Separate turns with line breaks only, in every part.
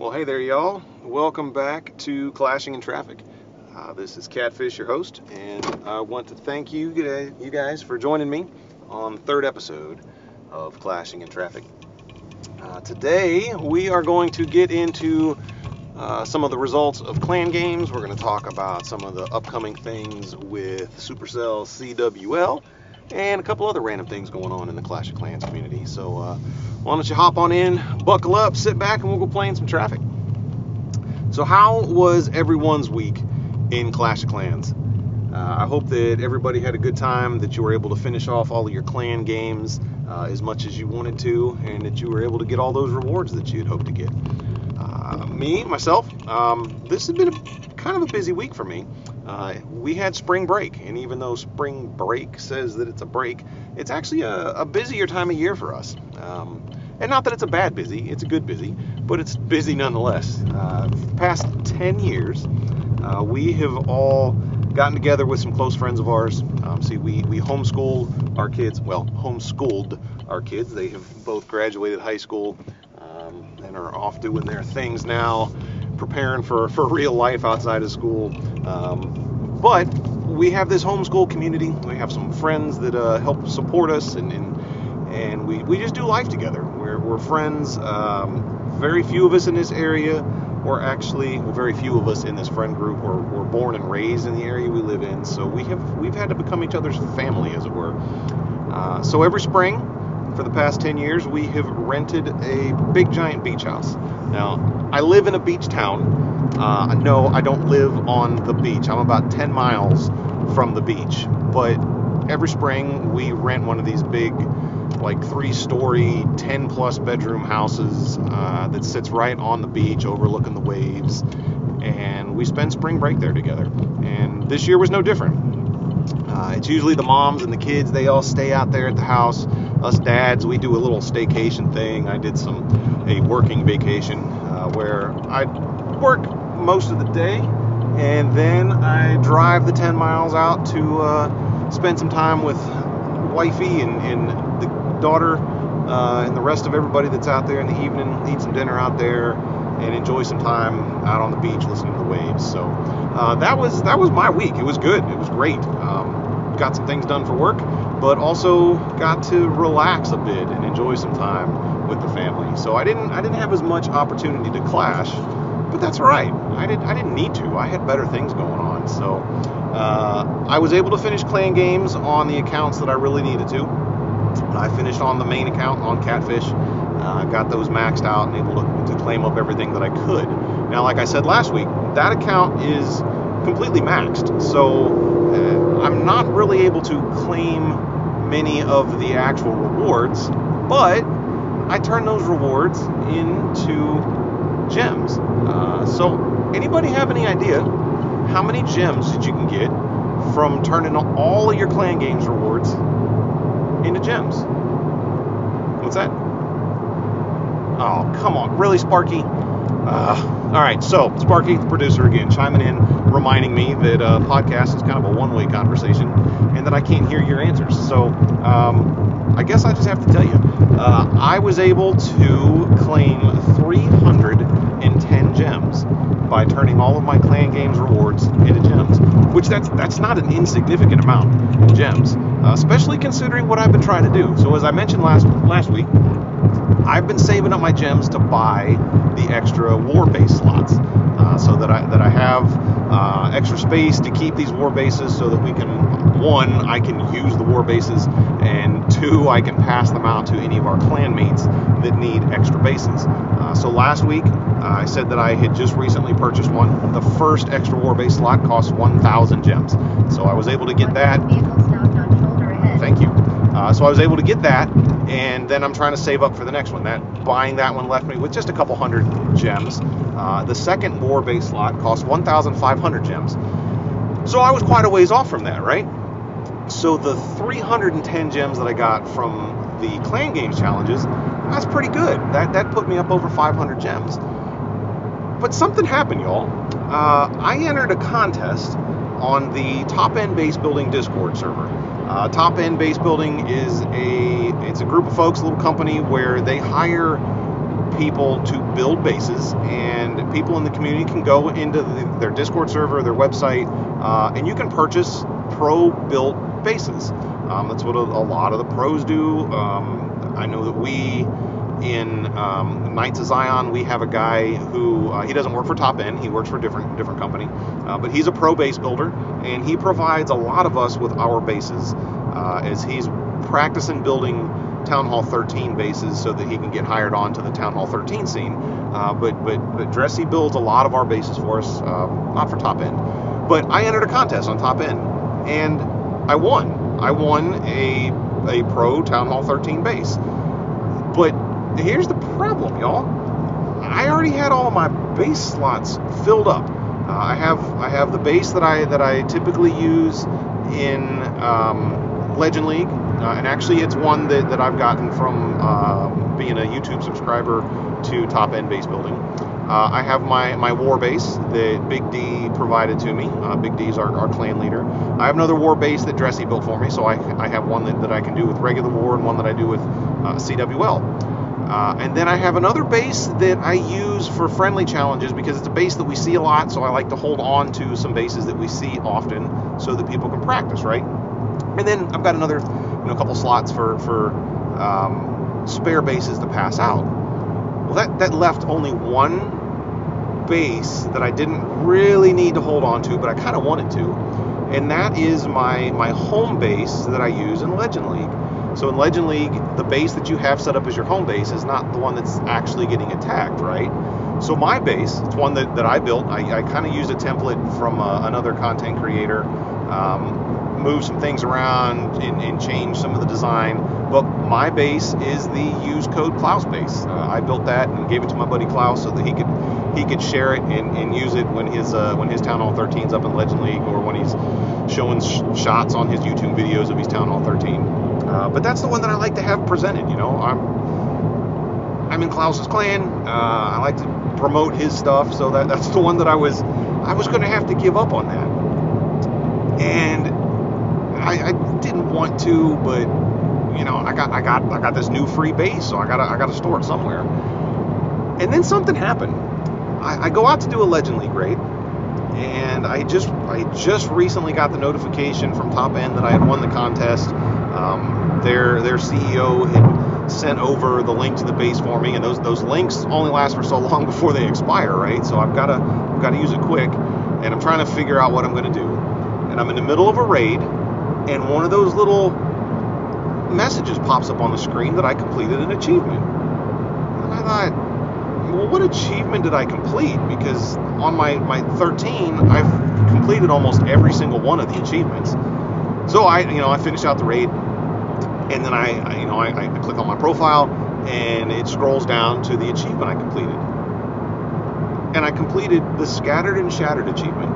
Well, hey there, y'all. Welcome back to Clashing in Traffic. Uh, this is Catfish, your host, and I want to thank you, guys- you guys for joining me on the third episode of Clashing in Traffic. Uh, today, we are going to get into uh, some of the results of clan games. We're going to talk about some of the upcoming things with Supercell CWL and a couple other random things going on in the Clash of Clans community. So, uh, why don't you hop on in, buckle up, sit back, and we'll go play in some traffic. So, how was everyone's week in Clash of Clans? Uh, I hope that everybody had a good time, that you were able to finish off all of your clan games uh, as much as you wanted to, and that you were able to get all those rewards that you had hoped to get. Me, myself, um, this has been a, kind of a busy week for me. Uh, we had spring break, and even though spring break says that it's a break, it's actually a, a busier time of year for us. Um, and not that it's a bad busy, it's a good busy, but it's busy nonetheless. Uh, the past 10 years, uh, we have all gotten together with some close friends of ours. Um, see, we, we homeschool our kids, well, homeschooled our kids. They have both graduated high school and are off doing their things now, preparing for, for real life outside of school. Um, but we have this homeschool community. We have some friends that uh, help support us, and, and, and we, we just do life together. We're, we're friends. Um, very few of us in this area, or actually, very few of us in this friend group, were, were born and raised in the area we live in. So we have we've had to become each other's family, as it were. Uh, so every spring, for the past 10 years, we have rented a big giant beach house. Now, I live in a beach town. Uh, no, I don't live on the beach. I'm about 10 miles from the beach. But every spring, we rent one of these big, like three story, 10 plus bedroom houses uh, that sits right on the beach overlooking the waves. And we spend spring break there together. And this year was no different. Uh, it's usually the moms and the kids, they all stay out there at the house. Us dads, we do a little staycation thing. I did some a working vacation uh, where I work most of the day and then I drive the 10 miles out to uh, spend some time with wifey and, and the daughter uh, and the rest of everybody that's out there in the evening, eat some dinner out there and enjoy some time out on the beach listening to the waves. So uh, that was that was my week. It was good. It was great. Um, got some things done for work, but also got to relax a bit and enjoy some time with the family. So I didn't I didn't have as much opportunity to clash, but that's right. I didn't I didn't need to. I had better things going on. So uh, I was able to finish clan games on the accounts that I really needed to. I finished on the main account on Catfish. Uh, got those maxed out and able to, to claim up everything that I could. Now, like I said last week, that account is completely maxed, so uh, I'm not really able to claim many of the actual rewards, but I turn those rewards into gems. Uh, so, anybody have any idea how many gems that you can get from turning all of your clan games rewards into gems? What's that? Oh, come on. Really, Sparky? Uh, all right, so Sparky, the producer, again, chiming in, reminding me that uh, podcast is kind of a one way conversation and that I can't hear your answers. So um, I guess I just have to tell you uh, I was able to claim 310 gems by turning all of my clan games rewards into gems, which that's that's not an insignificant amount of gems, uh, especially considering what I've been trying to do. So as I mentioned last last week, I've been saving up my gems to buy the extra war base slots, uh, so that I that I have uh, extra space to keep these war bases, so that we can one I can use the war bases, and two I can pass them out to any of our clan mates that need extra bases. Uh, so last week uh, I said that I had just recently purchased one. The first extra war base slot costs 1,000 gems, so I was able to get that. Uh, so I was able to get that, and then I'm trying to save up for the next one. That buying that one left me with just a couple hundred gems. Uh, the second war base slot cost 1,500 gems. So I was quite a ways off from that, right? So the 310 gems that I got from the clan games challenges, that's pretty good. That that put me up over 500 gems. But something happened, y'all. Uh, I entered a contest on the Top End Base Building Discord server. Uh, Top End Base Building is a it's a group of folks, a little company where they hire people to build bases, and people in the community can go into the, their Discord server, their website, uh, and you can purchase pro-built bases. Um, that's what a, a, lot of the pros do. Um, I know that we in um, Knights of Zion, we have a guy who uh, he doesn't work for Top End. He works for a different different company, uh, but he's a pro base builder, and he provides a lot of us with our bases uh, as he's practicing building Town Hall 13 bases so that he can get hired on to the Town Hall 13 scene. Uh, but but but Dressy builds a lot of our bases for us, um, not for Top End, but I entered a contest on Top End, and I won. I won a a pro Town Hall 13 base, but here's the problem, y'all. I already had all my base slots filled up. Uh, I have I have the base that I that I typically use in um, Legend League, uh, and actually it's one that, that I've gotten from uh, being a YouTube subscriber to Top End Base Building. Uh, I have my, my war base that Big D provided to me. Uh, Big D is our, our clan leader. I have another war base that Dressy built for me, so I, I have one that, that I can do with regular war and one that I do with uh, CWL. Uh, and then I have another base that I use for friendly challenges because it's a base that we see a lot, so I like to hold on to some bases that we see often so that people can practice, right? And then I've got another, you know, couple slots for for um, spare bases to pass out. Well, that that left only one base that I didn't really need to hold on to, but I kind of wanted to, and that is my my home base that I use in Legend League. So in Legend League, the base that you have set up as your home base is not the one that's actually getting attacked, right? So my base, it's one that, that I built. I, I kind of used a template from uh, another content creator, um, move some things around and, and, change some of the design. But my base is the use code Klaus base. Uh, I built that and gave it to my buddy Klaus so that he could he could share it and, and use it when his uh, when his Town Hall 13's up in Legend League or when he's showing sh- shots on his YouTube videos of his Town Hall 13. Uh, but that's the one that I like to have presented. You know, I'm I'm in Klaus's clan. Uh, I like to promote his stuff, so that that's the one that I was I was going to have to give up on that, and I, I didn't want to, but you know, I got I got I got this new free base, so I got I got to store it somewhere. And then something happened. I, I go out to do a Legend League raid, and I just I just recently got the notification from Top End that I had won the contest. Um, their their CEO had sent over the link to the base for me, and those those links only last for so long before they expire, right? So I've got to I've got to use it quick, and I'm trying to figure out what I'm going to do. And I'm in the middle of a raid, and one of those little messages pops up on the screen that I completed an achievement. And I thought, well, what achievement did I complete? Because on my, my 13, I've completed almost every single one of the achievements. So I, you know, I finished out the raid, and then I, I you know, I, I click on my profile, and it scrolls down to the achievement I completed. And I completed the Scattered and Shattered achievement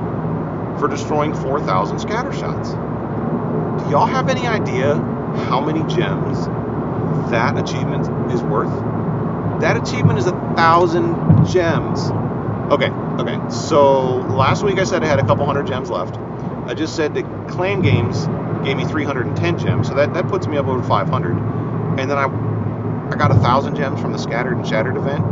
for destroying 4,000 scatter shots. Do y'all have any idea how many gems that achievement is worth? That achievement is a thousand gems. Okay, okay. So last week I said I had a couple hundred gems left. I just said that Clan Games gave me 310 gems, so that, that puts me up over 500. And then I I got a thousand gems from the Scattered and Shattered event,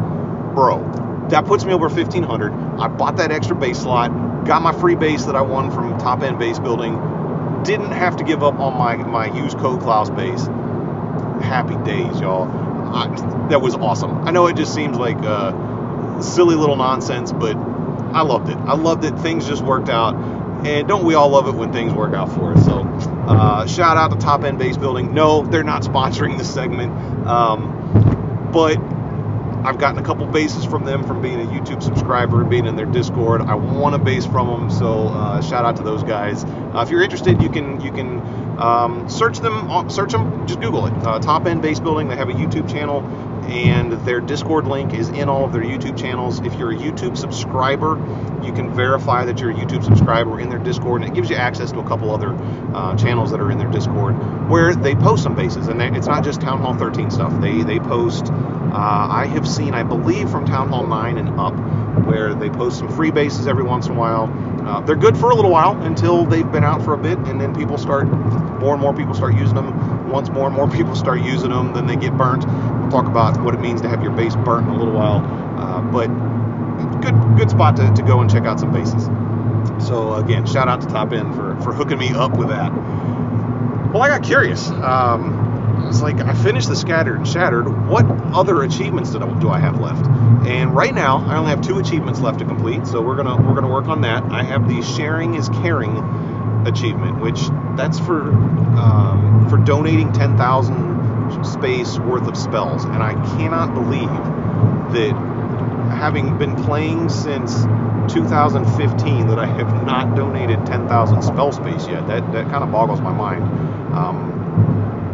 bro. That puts me over 1500. I bought that extra base slot, got my free base that I won from Top End Base Building. Didn't have to give up on my my use code Klaus base. Happy days, y'all. I, that was awesome. I know it just seems like uh, silly little nonsense, but I loved it. I loved it. Things just worked out and don't we all love it when things work out for us? So, uh, shout out to Top End Base Building. No, they're not sponsoring this segment, um, but I've gotten a couple bases from them from being a YouTube subscriber and being in their Discord. I want a base from them, so uh, shout out to those guys. Uh, if you're interested, you can you can um, search them. Search them. Just Google it. Uh, Top End Base Building. They have a YouTube channel and their Discord link is in all of their YouTube channels. If you're a YouTube subscriber, you can verify that you're a YouTube subscriber in their Discord, and it gives you access to a couple other uh, channels that are in their Discord where they post some bases, and they, it's not just Town Hall 13 stuff. They they post. Uh, I have seen, I believe, from Town Hall 9 and up, where they post some free bases every once in a while. Uh, they're good for a little while until they've been out for a bit, and then people start, more and more people start using them. Once more and more people start using them, then they get burnt talk about what it means to have your base burnt in a little while. Uh, but good good spot to, to go and check out some bases. So again, shout out to Top End for, for hooking me up with that. Well, I got curious. Um, it's like I finished the scattered and shattered. What other achievements do I, do I have left? And right now, I only have two achievements left to complete. So we're gonna we're gonna work on that. I have the sharing is caring achievement, which that's for um, for donating 10,000 space worth of spells, and I cannot believe that having been playing since 2015 that I have not donated 10,000 spell space yet. That that kind of boggles my mind. Um,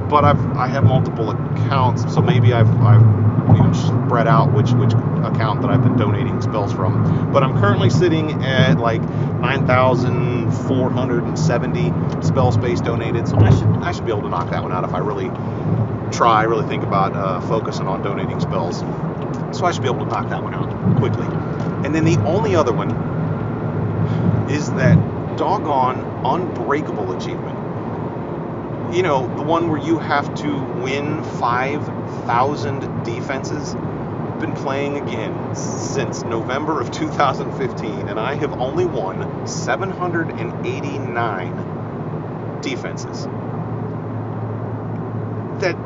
but I've I have multiple accounts, so maybe I've I've you know spread out which which account that I've been donating spells from. But I'm currently sitting at like 9,470 spell space donated, so I should I should be able to knock that one out if I really try, really think about uh, focusing on donating spells. So I should be able to knock that one out quickly. And then the only other one is that doggone unbreakable achievement. You know, the one where you have to win 5,000 defenses. I've been playing again since November of 2015, and I have only won 789 defenses. That,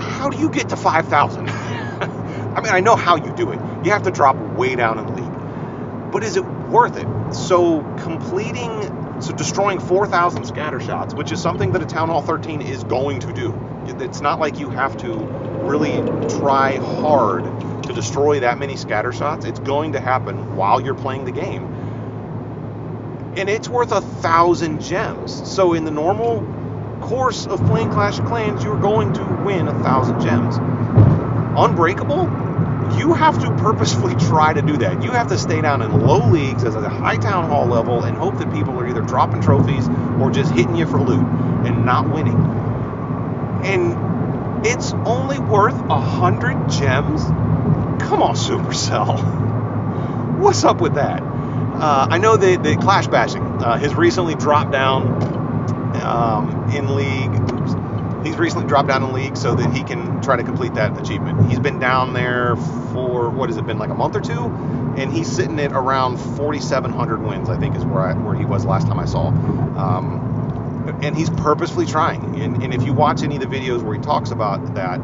how do you get to 5,000? I mean, I know how you do it. You have to drop way down in the league. But is it worth it? So completing, so destroying 4,000 scatter shots, which is something that a Town Hall 13 is going to do. It's not like you have to really try hard to destroy that many scatter shots. It's going to happen while you're playing the game. And it's worth a thousand gems. So in the normal course of playing Clash of Clans, you're going to win a thousand gems. Unbreakable, you have to purposefully try to do that. You have to stay down in low leagues as a high town hall level and hope that people are either dropping trophies or just hitting you for loot and not winning. And it's only worth a hundred gems. Come on, Supercell. What's up with that? Uh, I know that the Clash Bashing uh, has recently dropped down um, in league. Oops he's recently dropped down in league so that he can try to complete that achievement. He's been down there for what has it been like a month or two, and he's sitting at around 4,700 wins. I think is where I, where he was last time I saw. Um, and he's purposefully trying. And, and if you watch any of the videos where he talks about that,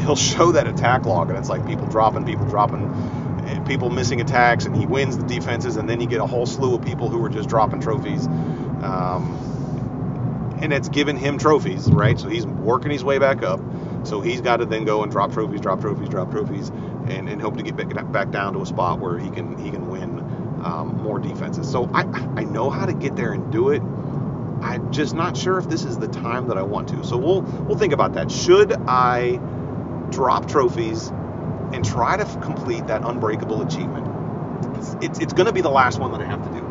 he'll show that attack log, and it's like people dropping, people dropping, people missing attacks, and he wins the defenses, and then you get a whole slew of people who are just dropping trophies. Um, and it's given him trophies, right? So he's working his way back up. So he's got to then go and drop trophies, drop trophies, drop trophies, and, and hope to get back, back down to a spot where he can he can win um, more defenses. So I I know how to get there and do it. I'm just not sure if this is the time that I want to. So we'll we'll think about that. Should I drop trophies and try to complete that unbreakable achievement? It's, it's, it's going to be the last one that I have to do.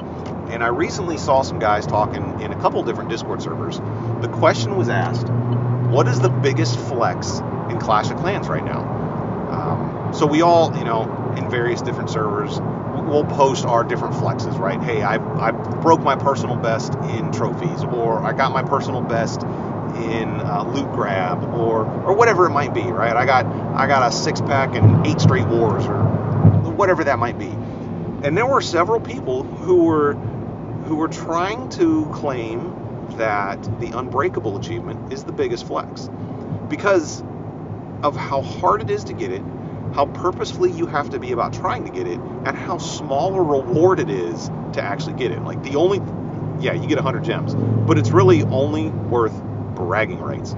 And I recently saw some guys talking in a couple different Discord servers. The question was asked, what is the biggest flex in Clash of Clans right now? Um, so we all, you know, in various different servers, we'll post our different flexes, right? Hey, I, I broke my personal best in trophies, or I got my personal best in uh, loot grab, or or whatever it might be, right? I got I got a six pack and eight straight wars, or whatever that might be. And there were several people who were who are trying to claim that the unbreakable achievement is the biggest flex because of how hard it is to get it, how purposefully you have to be about trying to get it, and how small a reward it is to actually get it. Like the only, yeah, you get 100 gems, but it's really only worth bragging rights.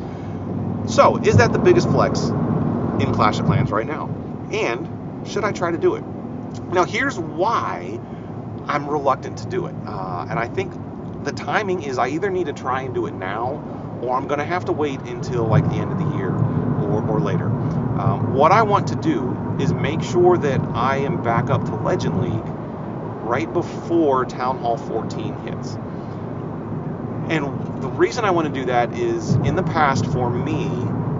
So, is that the biggest flex in Clash of Clans right now? And should I try to do it? Now, here's why I'm reluctant to do it. Uh, and I think the timing is I either need to try and do it now or I'm going to have to wait until like the end of the year or, or later. Um, what I want to do is make sure that I am back up to Legend League right before Town Hall 14 hits. And the reason I want to do that is in the past, for me,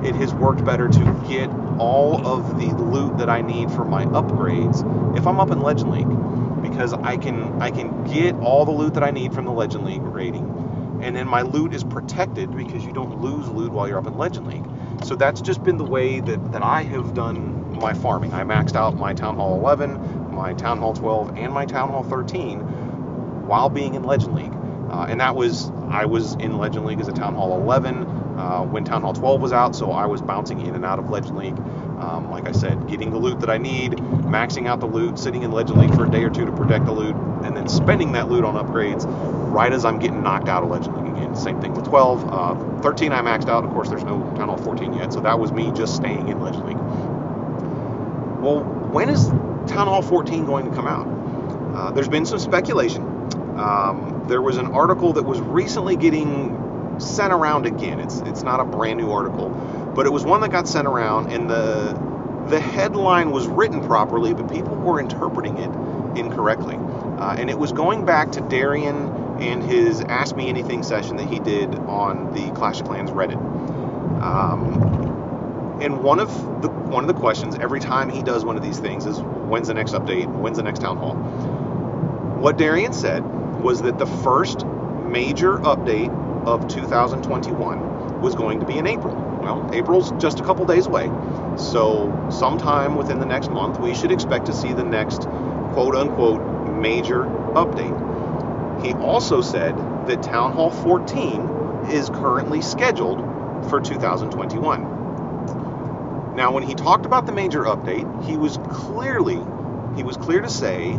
it has worked better to get all of the loot that I need for my upgrades if I'm up in Legend League because I can I can get all the loot that I need from the Legend League rating, and then my loot is protected because you don't lose loot while you're up in Legend League. So that's just been the way that, that I have done my farming. I maxed out my Town Hall 11, my Town Hall 12, and my Town Hall 13 while being in Legend League. Uh, and that was, I was in Legend League as a Town Hall 11 uh, when Town Hall 12 was out, so I was bouncing in and out of Legend League. Um, like I said, getting the loot that I need, maxing out the loot, sitting in Legend League for a day or two to protect the loot, and then spending that loot on upgrades right as I'm getting knocked out of Legend League again. Same thing with 12. Uh, 13 I maxed out. Of course, there's no Town Hall 14 yet, so that was me just staying in Legend League. Well, when is Town Hall 14 going to come out? Uh, there's been some speculation. Um, there was an article that was recently getting sent around again. It's it's not a brand new article, but it was one that got sent around, and the the headline was written properly, but people were interpreting it incorrectly. Uh, and it was going back to Darian and his Ask Me Anything session that he did on the Clash of Clans Reddit. Um, and one of the one of the questions every time he does one of these things is when's the next update? When's the next town hall? What Darian said was that the first major update of 2021 was going to be in April. Well, April's just a couple days away. So, sometime within the next month, we should expect to see the next quote unquote major update. He also said that Town Hall 14 is currently scheduled for 2021. Now, when he talked about the major update, he was clearly he was clear to say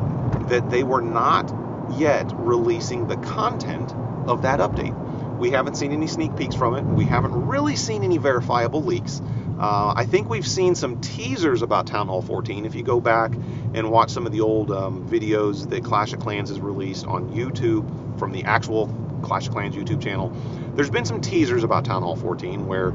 that they were not yet releasing the content of that update. We haven't seen any sneak peeks from it. We haven't really seen any verifiable leaks. Uh, I think we've seen some teasers about Town Hall 14. If you go back and watch some of the old um, videos that Clash of Clans has released on YouTube from the actual Clash of Clans YouTube channel, there's been some teasers about Town Hall 14 where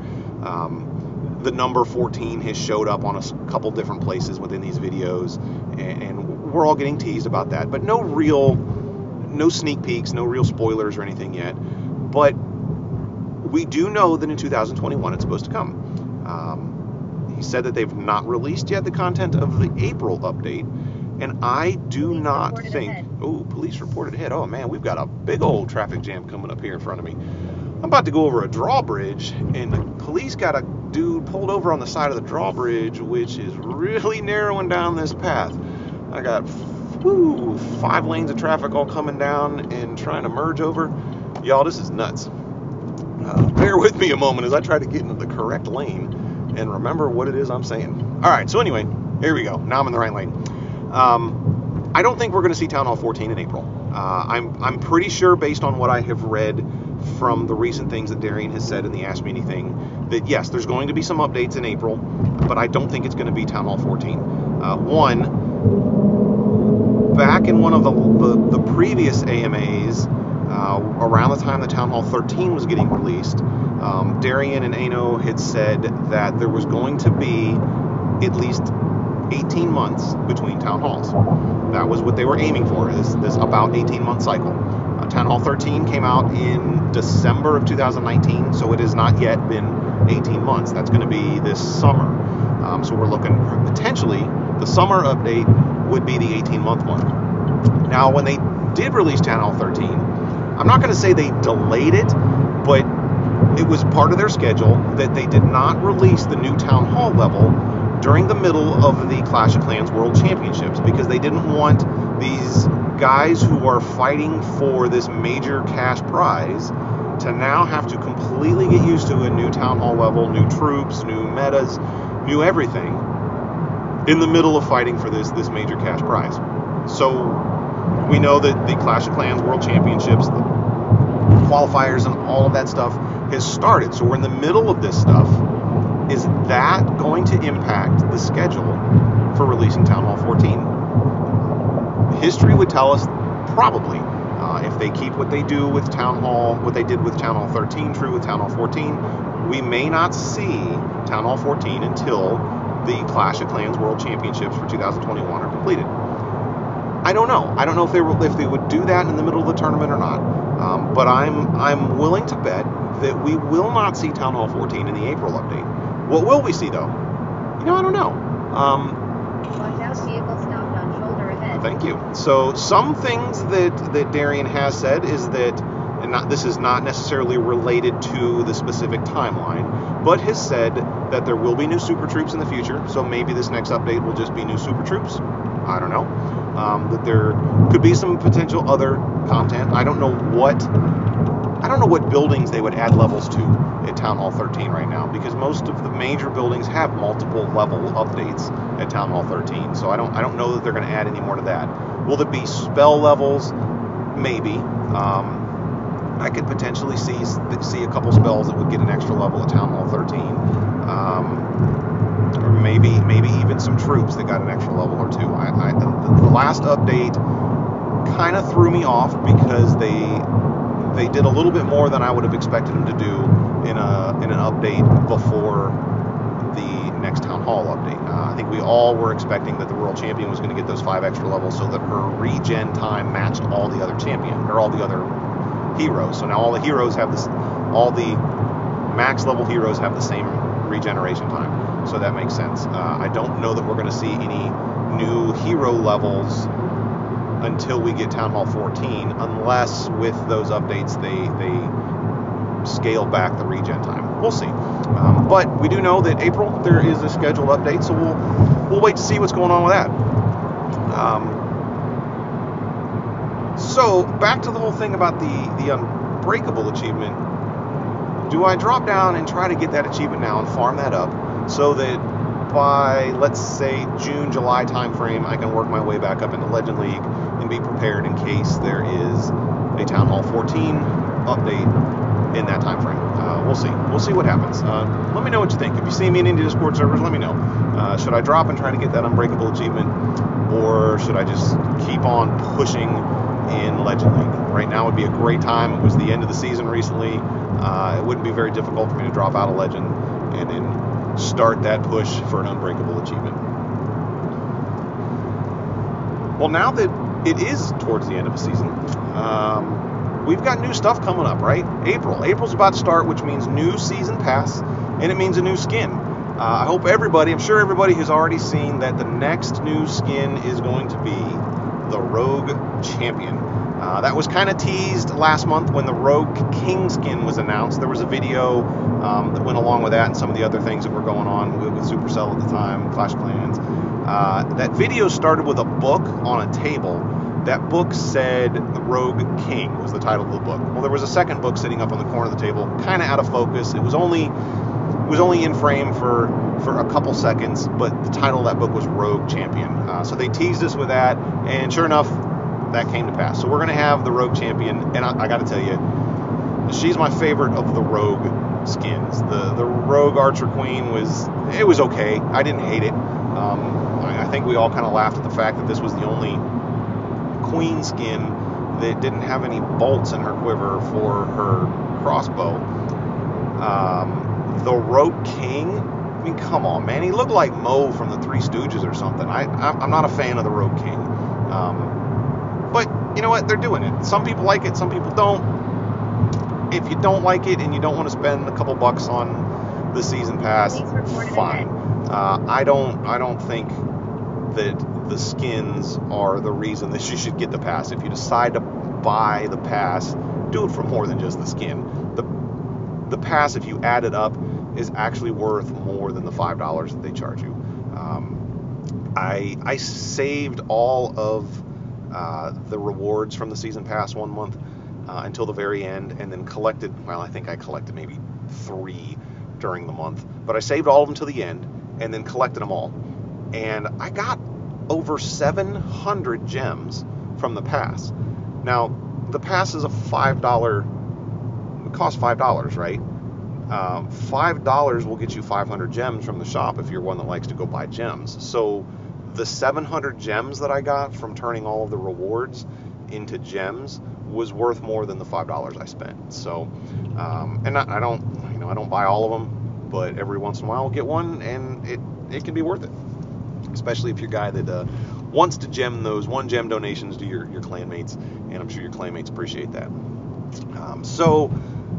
um, the number 14 has showed up on a couple different places within these videos, and, and we're all getting teased about that. But no real, no sneak peeks, no real spoilers or anything yet. But we do know that in 2021 it's supposed to come. Um, he said that they've not released yet the content of the April update, and I do
Police
not think. Oh, police reported ahead. Oh man, we've got a big old traffic jam coming up here in front of me. I'm about to go over a drawbridge, and the police got a dude pulled over on the side of the drawbridge, which is really narrowing down this path. I got whew, five lanes of traffic all coming down and trying to merge over. Y'all, this is nuts. Uh, bear with me a moment as I try to get into the correct lane and remember what it is I'm saying. All right, so anyway, here we go. Now I'm in the right lane. Um, I don't think we're going to see Town Hall 14 in April. Uh, I'm I'm pretty sure, based on what I have read from the recent things that Darian has said in the Ask Me Anything, that yes, there's going to be some updates in April, but I don't think it's going to be Town Hall 14. Uh, one, back in one of the, the, the previous AMAs, uh, around the time the Town Hall 13 was getting released, um, Darian and Ano had said that there was going to be at least 18 months between town halls. That was what they were aiming for, this, this about 18 month cycle. Uh, town Hall 13 came out in December of 2019, so it has not yet been 18 months. That's going to be this summer. Um, so we're looking potentially the summer update would be the 18 month one. Now, when they did release Town Hall 13, I'm not going to say they delayed it, but it was part of their schedule that they did not release the new Town Hall level during the middle of the Clash of Clans World Championships because they didn't want these guys who are fighting for this major cash prize to now have to completely get used to a new Town Hall level, new troops, new metas, new everything in the middle of fighting for this this major cash prize. So we know that the Clash of Clans World Championships, the qualifiers, and all of that stuff has started. So we're in the middle of this stuff. Is that going to impact the schedule for releasing Town Hall 14? History would tell us probably. Uh, if they keep what they do with Town Hall, what they did with Town Hall 13 true with Town Hall 14, we may not see Town Hall 14 until the Clash of Clans World Championships for 2021 are completed. I don't know. I don't know if they were, if they would do that in the middle of the tournament or not. Um, but I'm I'm willing to bet that we will not see Town Hall 14 in the April update. What will we see though? You know, I don't know. Um,
Watch out, vehicle stopped on shoulder ahead.
Thank you. So some things that that Darian has said is that, and not this is not necessarily related to the specific timeline, but has said that there will be new super troops in the future. So maybe this next update will just be new super troops. I don't know. Um, that there could be some potential other content. I don't know what I don't know what buildings they would add levels to at Town Hall 13 right now because most of the major buildings have multiple level updates at Town Hall 13. So I don't I don't know that they're going to add any more to that. Will there be spell levels? Maybe. Um, I could potentially see see a couple spells that would get an extra level at Town Hall 13. Um, or maybe maybe even some troops that got an extra level or two. I, I, the last update kind of threw me off because they they did a little bit more than I would have expected them to do in a in an update before the next town hall update. Uh, I think we all were expecting that the Royal Champion was going to get those five extra levels so that her regen time matched all the other champion or all the other heroes. So now all the heroes have this, all the max level heroes have the same regeneration time. So that makes sense. Uh, I don't know that we're going to see any new hero levels until we get Town Hall 14, unless with those updates they they scale back the regen time. We'll see. Um, but we do know that April there is a scheduled update, so we'll we'll wait to see what's going on with that. Um, so back to the whole thing about the the unbreakable achievement. Do I drop down and try to get that achievement now and farm that up so that by let's say June July timeframe I can work my way back up into Legend League and be prepared in case there is a Town Hall 14 update in that time frame. Uh, we'll see. We'll see what happens. Uh, let me know what you think. If you see me in any Discord servers, let me know. Uh, should I drop and try to get that Unbreakable achievement, or should I just keep on pushing in Legend League? Right now would be a great time. It was the end of the season recently. Uh, it wouldn't be very difficult for me to drop out of Legend and then start that push for an Unbreakable achievement. Well, now that it is towards the end of the season. Um, we've got new stuff coming up, right? April. April's about to start, which means new season pass, and it means a new skin. Uh, I hope everybody, I'm sure everybody has already seen that the next new skin is going to be the Rogue Champion. Uh, that was kind of teased last month when the Rogue King skin was announced. There was a video um, that went along with that and some of the other things that were going on with, with Supercell at the time, Clash Clans. Uh, that video started with a book on a table. That book said The Rogue King was the title of the book. Well, there was a second book sitting up on the corner of the table, kind of out of focus. It was only it was only in frame for for a couple seconds, but the title of that book was Rogue Champion. Uh, so they teased us with that, and sure enough, that came to pass. So we're gonna have the Rogue Champion, and I, I got to tell you, she's my favorite of the Rogue skins. The the Rogue Archer Queen was it was okay. I didn't hate it. Um, I think we all kind of laughed at the fact that this was the only queen skin that didn't have any bolts in her quiver for her crossbow. Um, the Rogue King, I mean, come on, man, he looked like Moe from the Three Stooges or something. I, I'm not a fan of the Rogue King. Um, you know what? They're doing it. Some people like it, some people don't. If you don't like it and you don't want to spend a couple bucks on the season pass, fine. Uh, I don't. I don't think that the skins are the reason that you should get the pass. If you decide to buy the pass, do it for more than just the skin. The the pass, if you add it up, is actually worth more than the five dollars that they charge you. Um, I I saved all of uh, the rewards from the season pass one month uh, until the very end, and then collected. Well, I think I collected maybe three during the month, but I saved all of them to the end, and then collected them all and I got over 700 gems from the pass. Now, the pass is a $5, it costs $5, right? Uh, $5 will get you 500 gems from the shop if you're one that likes to go buy gems. So, the 700 gems that I got from turning all of the rewards into gems was worth more than the $5 I spent. So, um, and I, I don't, you know, I don't buy all of them, but every once in a while I'll get one and it, it can be worth it especially if you're a guy that uh, wants to gem those one gem donations to your, your clanmates, and I'm sure your clanmates appreciate that. Um, so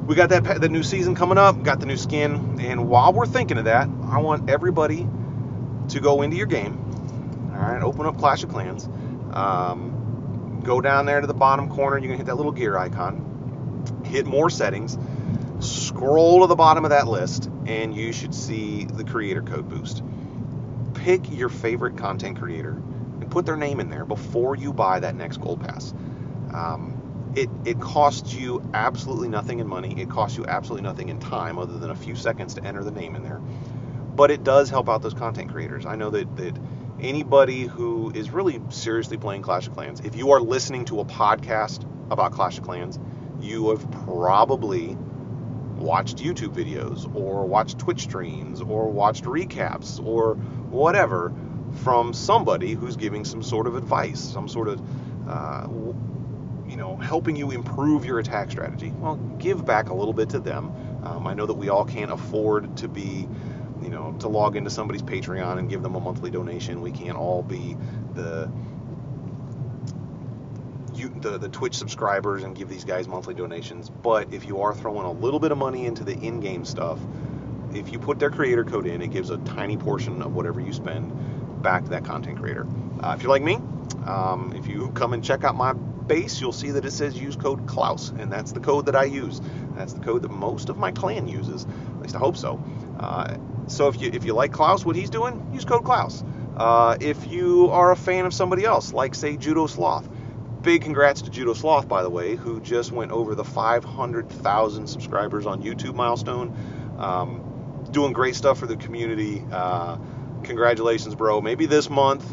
we got that the new season coming up, got the new skin, and while we're thinking of that, I want everybody to go into your game. All right, open up Clash of Clans. Um, go down there to the bottom corner. You can hit that little gear icon. hit more settings, scroll to the bottom of that list, and you should see the creator code boost. Pick your favorite content creator and put their name in there before you buy that next gold pass. Um, it, it costs you absolutely nothing in money. It costs you absolutely nothing in time other than a few seconds to enter the name in there. But it does help out those content creators. I know that, that anybody who is really seriously playing Clash of Clans, if you are listening to a podcast about Clash of Clans, you have probably watched YouTube videos or watched Twitch streams or watched recaps or whatever from somebody who's giving some sort of advice, some sort of uh, you know, helping you improve your attack strategy. Well, give back a little bit to them. Um, I know that we all can't afford to be, you know, to log into somebody's Patreon and give them a monthly donation. We can't all be the you, the, the Twitch subscribers and give these guys monthly donations. But if you are throwing a little bit of money into the in-game stuff, if you put their creator code in, it gives a tiny portion of whatever you spend back to that content creator. Uh, if you're like me, um, if you come and check out my base, you'll see that it says use code Klaus, and that's the code that I use. That's the code that most of my clan uses. At least I hope so. Uh, so if you if you like Klaus, what he's doing, use code Klaus. Uh, if you are a fan of somebody else, like say Judo Sloth, big congrats to Judo Sloth, by the way, who just went over the 500,000 subscribers on YouTube milestone. Um, doing great stuff for the community. Uh, congratulations, bro. Maybe this month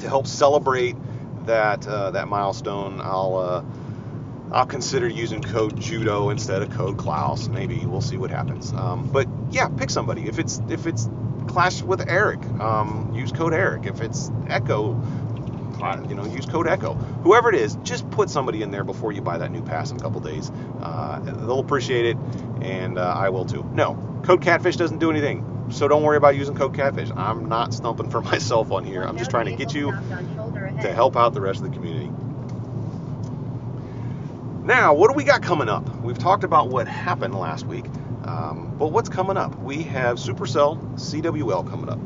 to help celebrate that uh, that milestone, I'll uh, I'll consider using code Judo instead of code Klaus. Maybe we'll see what happens. Um, but yeah, pick somebody. If it's if it's Clash with Eric, um, use code Eric. If it's Echo, you know, use code Echo. Whoever it is, just put somebody in there before you buy that new pass in a couple days. Uh, they'll appreciate it, and uh, I will too. No, code Catfish doesn't do anything so don't worry about using code catfish. I'm not stumping for myself on here. I'm just trying to get you to help out the rest of the community. Now, what do we got coming up? We've talked about what happened last week, um, but what's coming up? We have Supercell CWL coming up.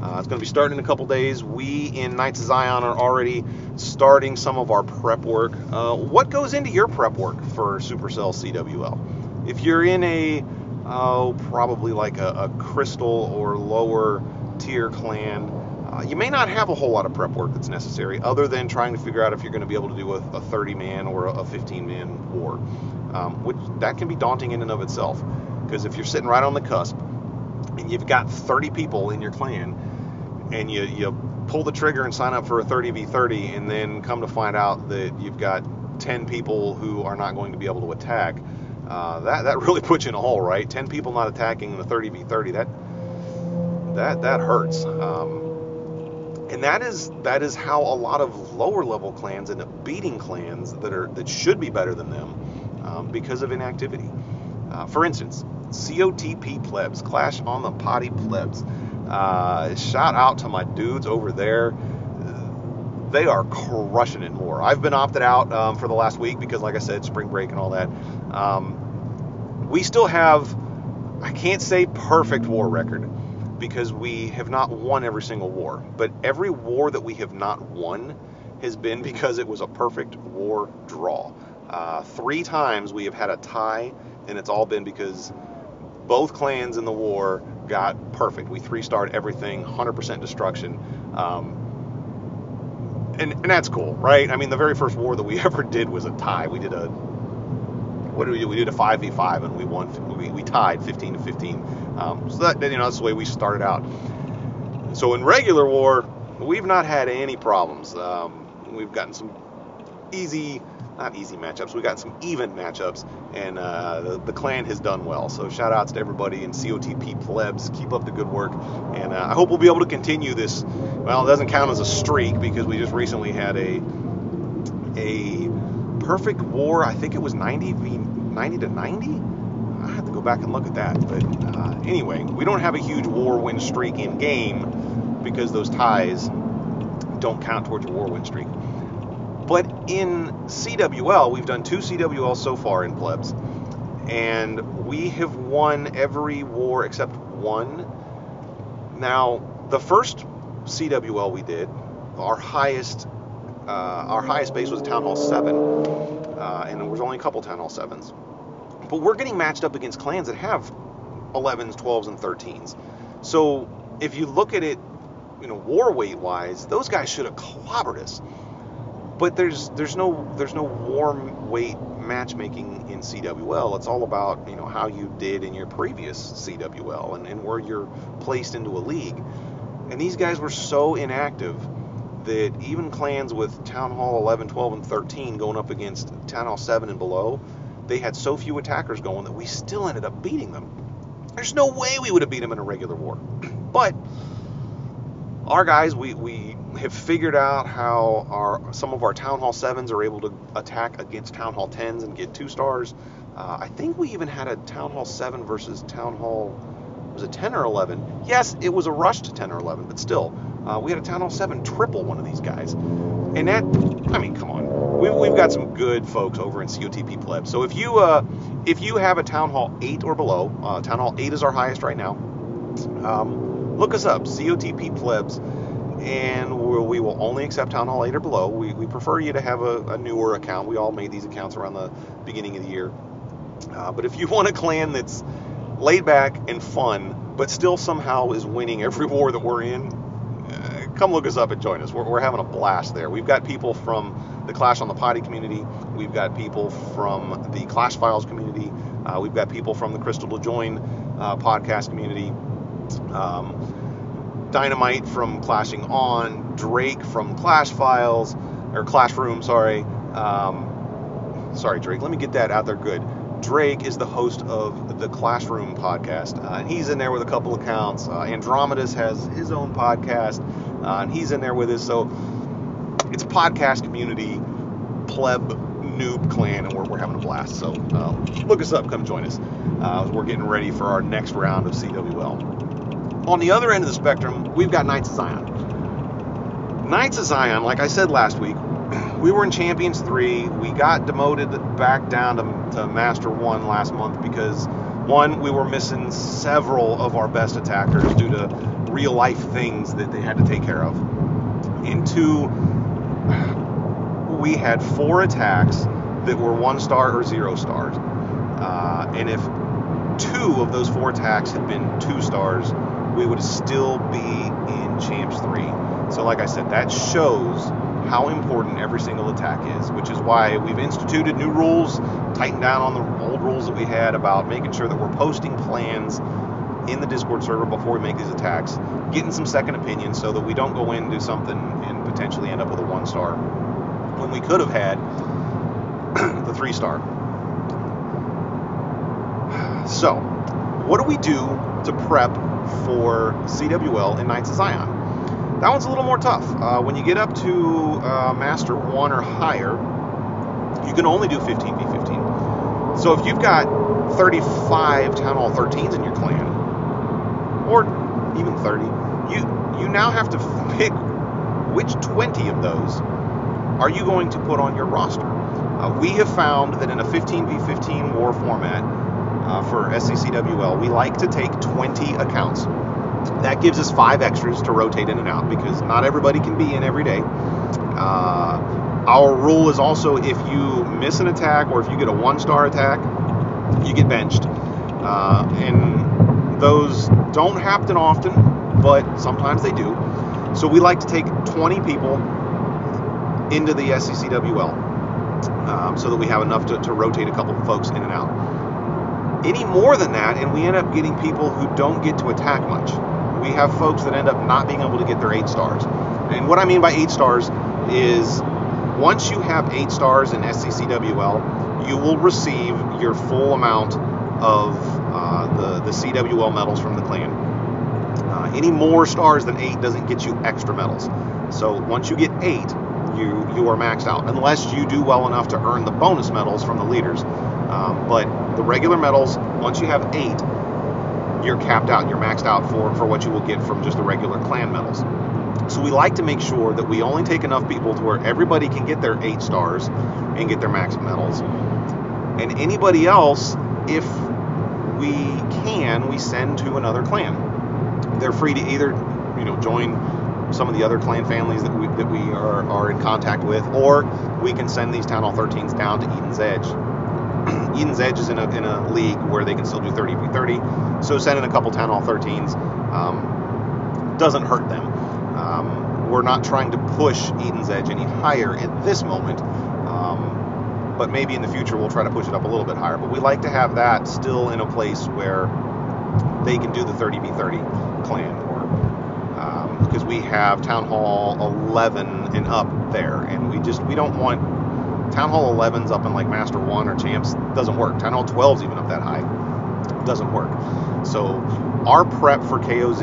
Uh, it's going to be starting in a couple days. We in Knights of Zion are already starting some of our prep work. Uh, what goes into your prep work for Supercell CWL? If you're in a oh, probably like a, a crystal or lower tier clan, uh, you may not have a whole lot of prep work that's necessary other than trying to figure out if you're going to be able to do a, a 30 man or a 15 man war, um, which that can be daunting in and of itself. Because if you're sitting right on the cusp and you've got 30 people in your clan and you, you pull the trigger and sign up for a 30v30 and then come to find out that you've got 10 people who are not going to be able to attack, uh, that that really puts you in a hole, right? 10 people not attacking in a 30v30, that that that hurts. Um, and that is that is how a lot of lower level clans end up beating clans that are that should be better than them um, because of inactivity. Uh, for instance, COTP plebs, Clash on the Potty plebs. Uh, shout out to my dudes over there. They are crushing it more. I've been opted out um, for the last week because, like I said, spring break and all that. Um, we still have, I can't say perfect war record because we have not won every single war. But every war that we have not won has been because it was a perfect war draw. Uh, three times we have had a tie, and it's all been because both clans in the war got perfect. We three starred everything, 100% destruction. Um, and, and that's cool, right? I mean, the very first war that we ever did was a tie. We did a what did we do? We did a 5v5 and we won. We, we tied 15 to 15. Um, so that you know that's the way we started out. So in regular war, we've not had any problems. Um, we've gotten some easy, not easy matchups. We've gotten some even matchups, and uh, the, the, clan has done well. So shout outs to everybody in COTP plebs. Keep up the good work, and uh, I hope we'll be able to continue this. Well, it doesn't count as a streak because we just recently had a a perfect war. I think it was 90 v 90 to 90. I have to go back and look at that. But uh, anyway, we don't have a huge war win streak in game because those ties don't count towards a war win streak. But in CWL, we've done two CWL so far in plebs, and we have won every war except one. Now, the first CWL we did, our highest uh, our highest base was Town Hall 7. uh, and there was only a couple Town Hall 7s. But we're getting matched up against clans that have 11s, 12s, and 13s. So if you look at it, you know, war weight wise, those guys should have clobbered us. But there's there's no there's no war weight matchmaking in CWL. It's all about you know how you did in your previous CWL and, and where you're placed into a league. And these guys were so inactive that even clans with Town Hall 11, 12, and 13 going up against Town Hall 7 and below, they had so few attackers going that we still ended up beating them. There's no way we would have beat them in a regular war. But our guys, we, we have figured out how our some of our Town Hall 7s are able to attack against Town Hall 10s and get two stars. Uh, I think we even had a Town Hall 7 versus Town Hall, was it 10 or 11? Yes, it was a rush to 10 or 11, but still, uh, we had a Town Hall 7 triple one of these guys. And that, I mean, come on. We, we've got some good folks over in COTP Pleb. So if you uh, if you have a Town Hall 8 or below, uh, Town Hall 8 is our highest right now. Um, look us up, COTP Plebs, and we'll, we will only accept Town Hall 8 or below. We, we prefer you to have a, a newer account. We all made these accounts around the beginning of the year. Uh, but if you want a clan that's laid back and fun, but still somehow is winning every war that we're in, come look us up and join us. We're, we're having a blast there. We've got people from the Clash on the Potty community. We've got people from the Clash Files community. Uh, we've got people from the Crystal to Join uh, podcast community. Um, Dynamite from Clashing On, Drake from Clash Files, or Clash Room, sorry. Um, sorry, Drake, let me get that out there good. Drake is the host of the Classroom podcast, uh, and he's in there with a couple accounts. Uh, Andromedus has his own podcast, uh, and he's in there with us. So it's podcast community, pleb noob clan, and we're, we're having a blast. So uh, look us up, come join us. Uh, we're getting ready for our next round of CWL. On the other end of the spectrum, we've got Knights of Zion. Knights of Zion, like I said last week, we were in Champions 3. We got demoted back down to, to Master 1 last month because, one, we were missing several of our best attackers due to real life things that they had to take care of. And two, we had four attacks that were one star or zero stars. Uh, and if two of those four attacks had been two stars, we would still be in Champs 3. So, like I said, that shows how important every single attack is, which is why we've instituted new rules, tightened down on the old rules that we had about making sure that we're posting plans in the Discord server before we make these attacks, getting some second opinions so that we don't go in and do something and potentially end up with a one star when we could have had the three star. So, what do we do to prep for CWL in Knights of Zion? That one's a little more tough. Uh, when you get up to uh, Master 1 or higher, you can only do 15v15. So if you've got 35 Town Hall 13s in your clan, or even 30, you, you now have to pick which 20 of those are you going to put on your roster. Uh, we have found that in a 15v15 war format uh, for SCCWL, we like to take 20 accounts. That gives us five extras to rotate in and out because not everybody can be in every day. Uh, our rule is also if you miss an attack or if you get a one star attack, you get benched. Uh, and those don't happen often, but sometimes they do. So we like to take 20 people into the SCCWL um, so that we have enough to, to rotate a couple folks in and out. Any more than that, and we end up getting people who don't get to attack much we have folks that end up not being able to get their eight stars. And what I mean by eight stars is once you have eight stars in SCCWL, you will receive your full amount of uh, the, the CWL medals from the clan. Uh, any more stars than eight doesn't get you extra medals. So once you get eight, you you are maxed out, unless you do well enough to earn the bonus medals from the leaders. Um, but the regular medals, once you have eight, you're capped out, you're maxed out for, for what you will get from just the regular clan medals. So we like to make sure that we only take enough people to where everybody can get their eight stars and get their max medals. And anybody else, if we can, we send to another clan. They're free to either, you know, join some of the other clan families that we that we are, are in contact with, or we can send these Town Hall 13s down to Eden's Edge. Eden's Edge is in a, in a league where they can still do 30 v 30, so sending a couple Town Hall 13s um, doesn't hurt them. Um, we're not trying to push Eden's Edge any higher at this moment, um, but maybe in the future we'll try to push it up a little bit higher. But we like to have that still in a place where they can do the 30 v 30 clan war because um, we have Town Hall 11 and up there, and we just we don't want Town Hall 11s up in like Master One or Champs doesn't work. Town Hall 12s even up that high doesn't work. So our prep for KOZ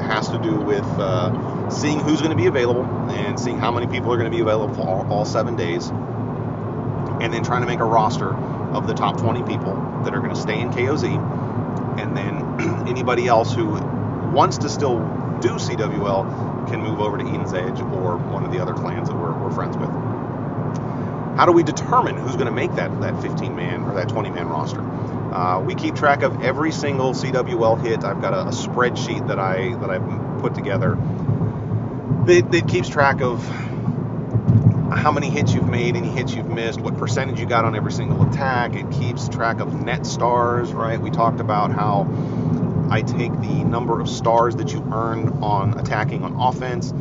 has to do with uh, seeing who's going to be available and seeing how many people are going to be available for all, all seven days, and then trying to make a roster of the top 20 people that are going to stay in KOZ, and then anybody else who wants to still do CWL can move over to Eden's Edge or one of the other clans that we're, we're friends with. How do we determine who's going to make that, that 15 man or that 20 man roster? Uh, we keep track of every single CWL hit. I've got a, a spreadsheet that I that I've put together that, that keeps track of how many hits you've made, any hits you've missed, what percentage you got on every single attack. It keeps track of net stars, right? We talked about how I take the number of stars that you earned on attacking on offense,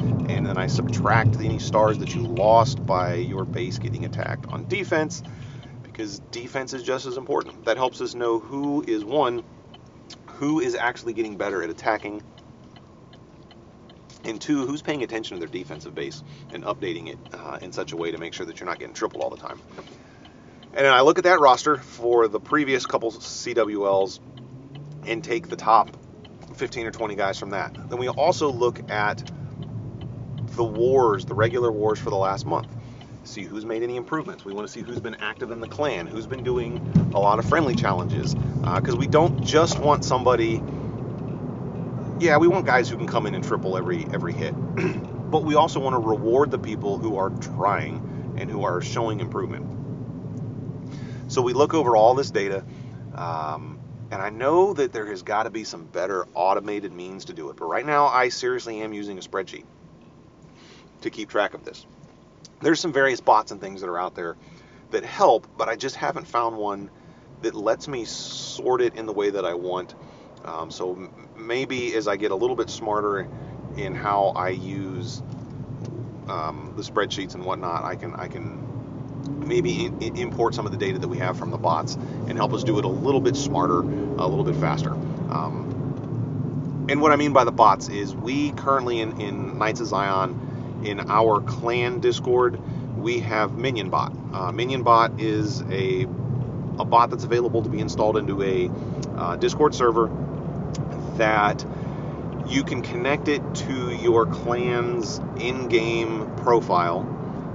then I subtract any stars that you lost by your base getting attacked on defense, because defense is just as important. That helps us know who is one, who is actually getting better at attacking, and two, who's paying attention to their defensive base and updating it uh, in such a way to make sure that you're not getting tripled all the time. And then I look at that roster for the previous couple CWLs and take the top 15 or 20 guys from that. Then we also look at the wars, the regular wars for the last month. See who's made any improvements. We want to see who's been active in the clan, who's been doing a lot of friendly challenges. Because uh, we don't just want somebody. Yeah, we want guys who can come in and triple every every hit, but we also want to reward the people who are trying and who are showing improvement. So we look over all this data. Um, and I know that there has got to be some better automated means to do it. But right now, I seriously am using a spreadsheet to keep track of this. There's some various bots and things that are out there that help, but I just haven't found one that lets me sort it in the way that I want. Um, so maybe as I get a little bit smarter in how I use um, the spreadsheets and whatnot, I can I can maybe in, import some of the data that we have from the bots and help us do it a little bit smarter, a little bit faster. Um, and what I mean by the bots is we currently in, in Knights of Zion, in our clan Discord, we have Minion Bot. Uh, Minion Bot is a a bot that's available to be installed into a uh, Discord server that you can connect it to your clan's in-game profile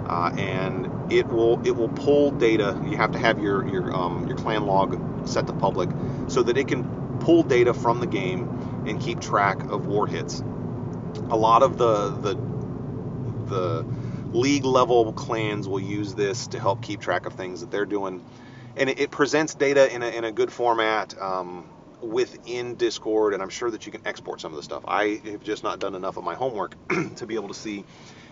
uh, and it will it will pull data. You have to have your your um, your clan log set to public so that it can pull data from the game and keep track of war hits. A lot of the the the league level clans will use this to help keep track of things that they're doing, and it, it presents data in a in a good format. Um, within Discord, and I'm sure that you can export some of the stuff. I have just not done enough of my homework to be able to see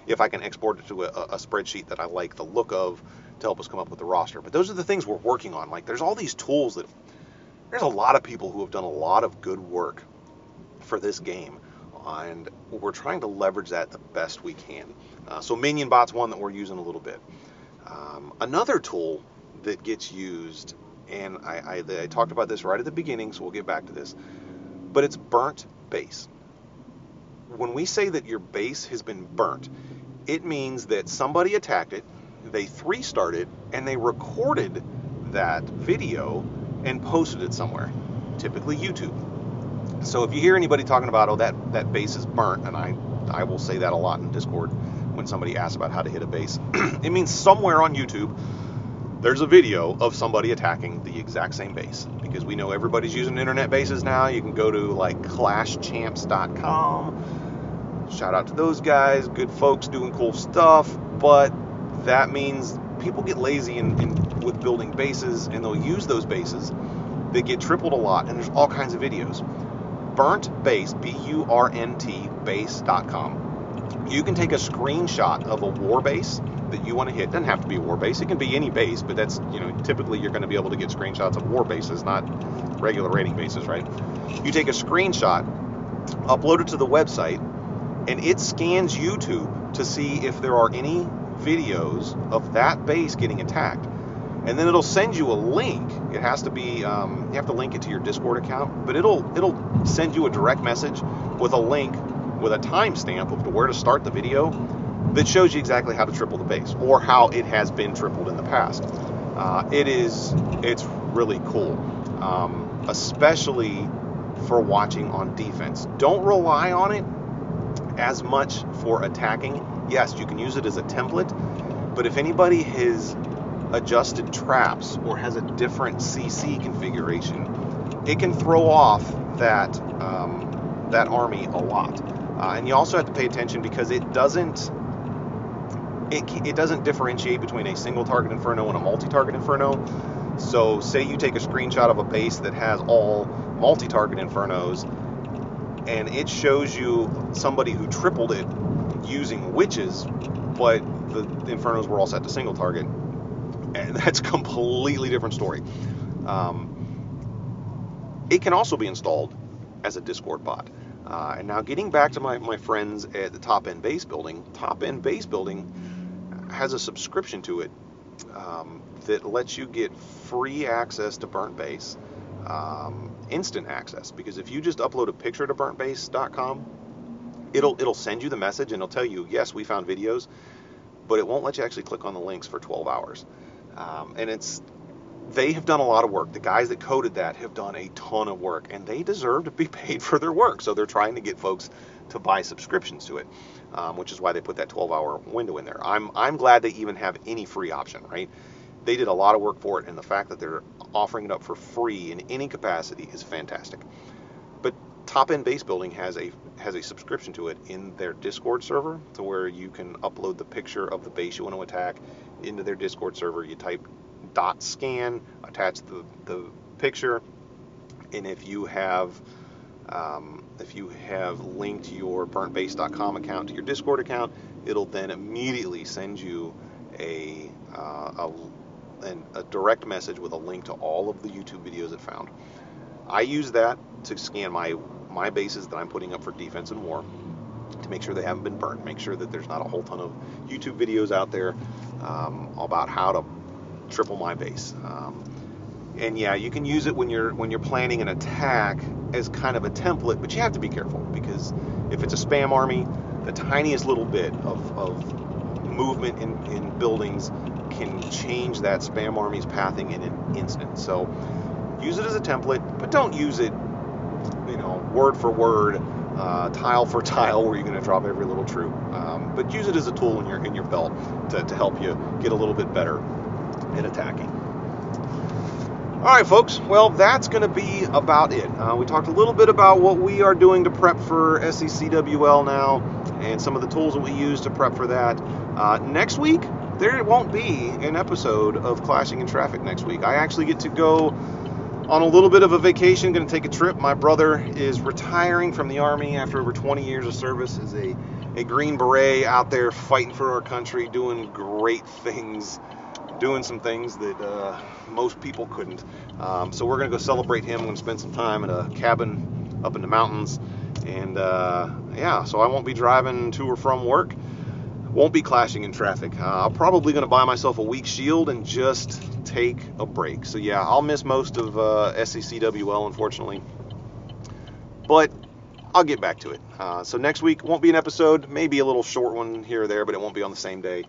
if I can export it to a, a, spreadsheet that I like the look of to help us come up with the roster. But those are the things we're working on. Like there's all these tools that there's a lot of people who have done a lot of good work for this game, and we're trying to leverage that the best we can. Uh, so Minion Bot's one that we're using a little bit. Um, another tool that gets used, and I, I, I talked about this right at the beginning, so we'll get back to this, but it's burnt base when we say that your base has been burnt, it means that somebody attacked it, they three started, and they recorded that video and posted it somewhere, typically YouTube. So if you hear anybody talking about, oh, that, that base is burnt, and I, I will say that a lot in Discord when somebody asks about how to hit a base, it means somewhere on YouTube there's a video of somebody attacking the exact same base because we know everybody's using internet bases now. You can go to like clashchamps.com Shout out to those guys, good folks doing cool stuff, but that means people get lazy in, in, with building bases and they'll use those bases. They get tripled a lot, and there's all kinds of videos. Burnt Base, B U R N T, base.com. you can take a screenshot of a war base that you want to hit. It Doesn't have to be a war base. It can be any base, but that's you know typically you're going to be able to get screenshots of war bases, not regular raiding bases, right? You take a screenshot, upload it to the website, and it scans YouTube to see if there are any videos of that base getting attacked. And then it'll send you a link. It has to be um, you have to link it to your Discord account, but it'll it'll send you a direct message with a link with a timestamp of where to start the video that shows you exactly how to triple the base or how it has been tripled in the past. Uh, it is it's really cool, um, especially for watching on defense. Don't rely on it as much for attacking. Yes, you can use it as a template, but if anybody has adjusted traps or has a different CC configuration, it can throw off that um, that army a lot. Uh, and you also have to pay attention because it doesn't it, it doesn't differentiate between a single target inferno and a multi-target inferno. So say you take a screenshot of a base that has all multi-target infernos and it shows you somebody who tripled it using witches, but the infernos were all set to single target. And that's a completely different story. Um, it can also be installed as a Discord bot. Uh, and now getting back to my, my friends at the top end base building, top end base building has a subscription to it um, that lets you get free access to burnt base, um, instant access. Because if you just upload a picture to burntbase.com, it'll it'll send you the message and it'll tell you yes we found videos, but it won't let you actually click on the links for 12 hours. Um, and it's they have done a lot of work. The guys that coded that have done a ton of work, and they deserve to be paid for their work. So they're trying to get folks to buy subscriptions to it, um, which is why they put that 12-hour window in there. I'm I'm glad they even have any free option, right? They did a lot of work for it, and the fact that they're offering it up for free in any capacity is fantastic. But Top End Base Building has a has a subscription to it in their Discord server, to where you can upload the picture of the base you want to attack into their Discord server. You type dot scan, attach the, the picture, and if you have um, if you have linked your burntbase.com account to your Discord account, it'll then immediately send you a, uh, a, an, a direct message with a link to all of the YouTube videos it found. I use that to scan my my bases that I'm putting up for defense and war to make sure they haven't been burnt, make sure that there's not a whole ton of YouTube videos out there um, about how to triple my base. Um, and yeah, you can use it when you're when you're planning an attack as kind of a template, but you have to be careful because if it's a spam army, the tiniest little bit of, of movement in, in buildings can change that spam army's pathing in an instant. So use it as a template, but don't use it, you know, word for word, uh, tile for tile, where you're going to drop every little troop. Um, but use it as a tool in your in your belt to, to help you get a little bit better in attacking. All right, folks. Well, that's going to be about it. Uh, we talked a little bit about what we are doing to prep for SECWL now, and some of the tools that we use to prep for that. Uh, next week, there won't be an episode of Clashing in Traffic next week. I actually get to go on a little bit of a vacation. Going to take a trip. My brother is retiring from the army after over 20 years of service as a a Green Beret out there fighting for our country, doing great things doing some things that uh, most people couldn't. Um, so we're going to go celebrate him. I'm going to spend some time at a cabin up in the mountains. And uh, yeah, so I won't be driving to or from work. Won't be clashing in traffic. Uh, I'm probably going to buy myself a week shield and just take a break. So yeah, I'll miss most of uh, SECWL, unfortunately. But I'll get back to it. Uh, so next week won't be an episode, maybe a little short one here or there, but it won't be on the same day.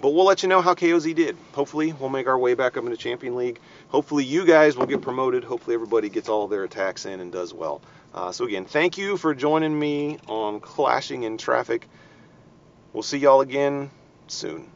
But we'll let you know how KOZ did. Hopefully, we'll make our way back up into Champion League. Hopefully, you guys will get promoted. Hopefully, everybody gets all their attacks in and does well. Uh, so, again, thank you for joining me on Clashing in Traffic. We'll see y'all again soon.